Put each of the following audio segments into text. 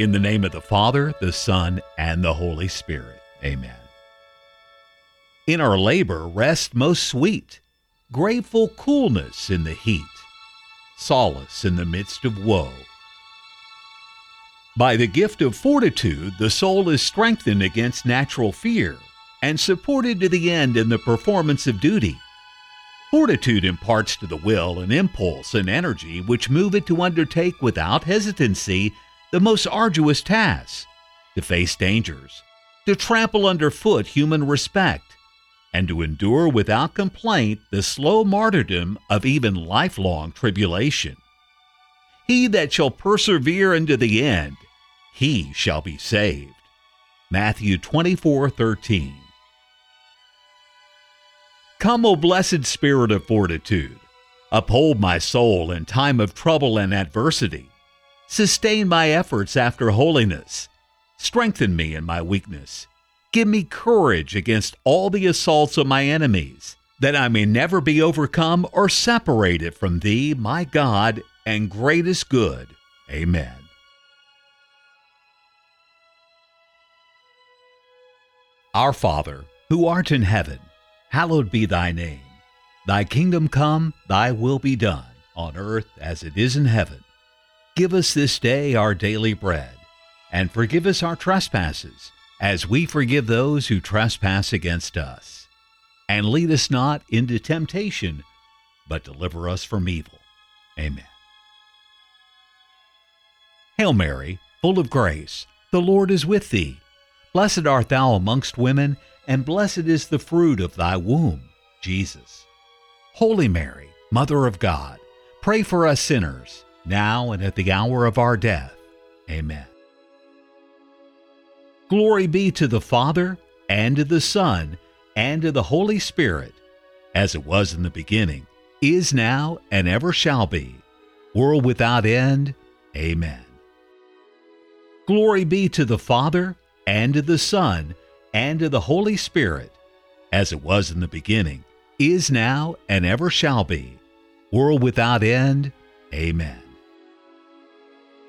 In the name of the Father, the Son, and the Holy Spirit. Amen. In our labor, rest most sweet, grateful coolness in the heat, solace in the midst of woe. By the gift of fortitude, the soul is strengthened against natural fear and supported to the end in the performance of duty. Fortitude imparts to the will an impulse and energy which move it to undertake without hesitancy the most arduous tasks, to face dangers, to trample underfoot human respect, and to endure without complaint the slow martyrdom of even lifelong tribulation. He that shall persevere unto the end, he shall be saved. Matthew 24:13. Come, O blessed Spirit of fortitude, uphold my soul in time of trouble and adversity Sustain my efforts after holiness. Strengthen me in my weakness. Give me courage against all the assaults of my enemies, that I may never be overcome or separated from Thee, my God and greatest good. Amen. Our Father, who art in heaven, hallowed be thy name. Thy kingdom come, thy will be done, on earth as it is in heaven. Give us this day our daily bread, and forgive us our trespasses, as we forgive those who trespass against us. And lead us not into temptation, but deliver us from evil. Amen. Hail Mary, full of grace, the Lord is with thee. Blessed art thou amongst women, and blessed is the fruit of thy womb, Jesus. Holy Mary, Mother of God, pray for us sinners now and at the hour of our death. Amen. Glory be to the Father, and to the Son, and to the Holy Spirit, as it was in the beginning, is now, and ever shall be, world without end. Amen. Glory be to the Father, and to the Son, and to the Holy Spirit, as it was in the beginning, is now, and ever shall be, world without end. Amen.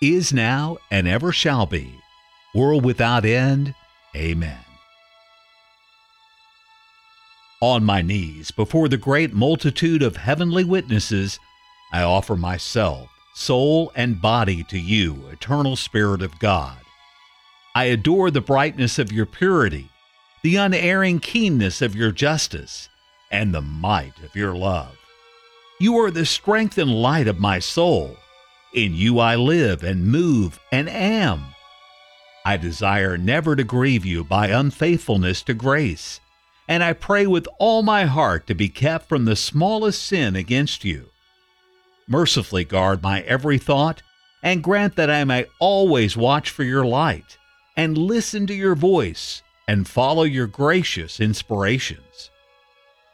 is now, and ever shall be, world without end. Amen. On my knees before the great multitude of heavenly witnesses, I offer myself, soul, and body to you, eternal Spirit of God. I adore the brightness of your purity, the unerring keenness of your justice, and the might of your love. You are the strength and light of my soul in you I live and move and am. I desire never to grieve you by unfaithfulness to grace, and I pray with all my heart to be kept from the smallest sin against you. Mercifully guard my every thought, and grant that I may always watch for your light, and listen to your voice, and follow your gracious inspirations.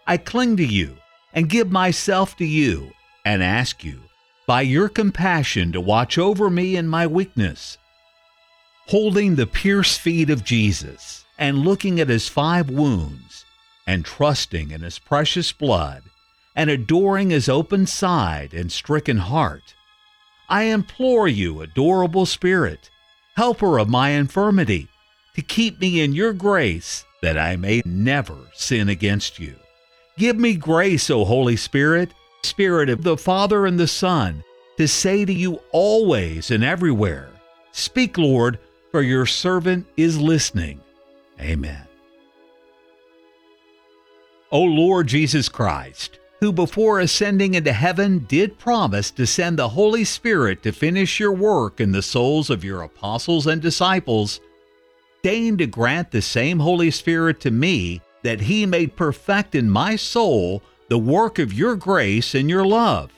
I cling to you, and give myself to you, and ask you, by your compassion to watch over me in my weakness. Holding the pierced feet of Jesus and looking at his five wounds and trusting in his precious blood and adoring his open side and stricken heart, I implore you, adorable Spirit, helper of my infirmity, to keep me in your grace that I may never sin against you. Give me grace, O Holy Spirit, Spirit of the Father and the Son, to say to you always and everywhere, Speak, Lord, for your servant is listening. Amen. O Lord Jesus Christ, who before ascending into heaven did promise to send the Holy Spirit to finish your work in the souls of your apostles and disciples, deign to grant the same Holy Spirit to me that he may perfect in my soul the work of your grace and your love.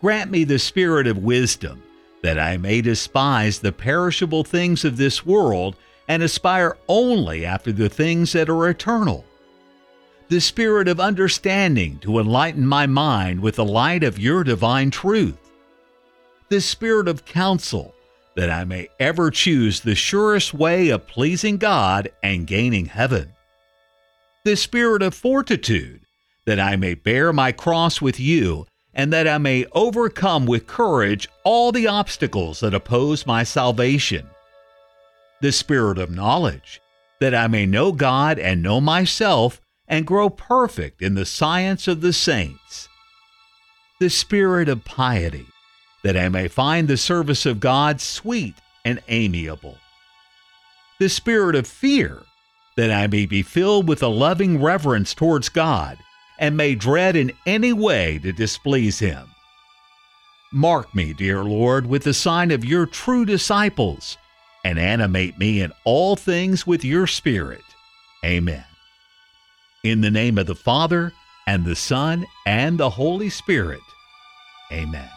Grant me the spirit of wisdom, that I may despise the perishable things of this world and aspire only after the things that are eternal. The spirit of understanding to enlighten my mind with the light of your divine truth. The spirit of counsel, that I may ever choose the surest way of pleasing God and gaining heaven. The spirit of fortitude, that I may bear my cross with you, and that I may overcome with courage all the obstacles that oppose my salvation. The spirit of knowledge, that I may know God and know myself, and grow perfect in the science of the saints. The spirit of piety, that I may find the service of God sweet and amiable. The spirit of fear, that I may be filled with a loving reverence towards God and may dread in any way to displease him. Mark me, dear Lord, with the sign of your true disciples, and animate me in all things with your Spirit. Amen. In the name of the Father, and the Son, and the Holy Spirit. Amen.